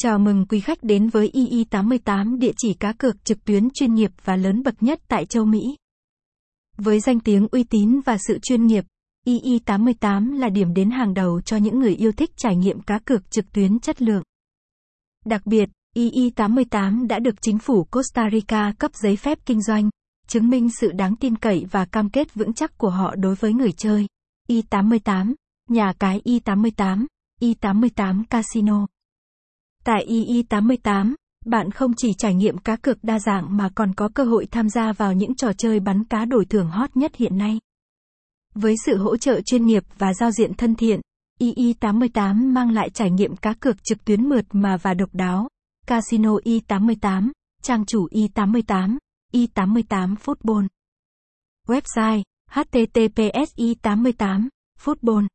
Chào mừng quý khách đến với II88 địa chỉ cá cược trực tuyến chuyên nghiệp và lớn bậc nhất tại châu Mỹ. Với danh tiếng uy tín và sự chuyên nghiệp, II88 là điểm đến hàng đầu cho những người yêu thích trải nghiệm cá cược trực tuyến chất lượng. Đặc biệt, II88 đã được chính phủ Costa Rica cấp giấy phép kinh doanh, chứng minh sự đáng tin cậy và cam kết vững chắc của họ đối với người chơi. I88, nhà cái I88, I88 Casino. Tại II88, bạn không chỉ trải nghiệm cá cược đa dạng mà còn có cơ hội tham gia vào những trò chơi bắn cá đổi thưởng hot nhất hiện nay. Với sự hỗ trợ chuyên nghiệp và giao diện thân thiện, II88 mang lại trải nghiệm cá cược trực tuyến mượt mà và độc đáo. Casino I88, trang chủ I88, I88 Football. Website https i88 football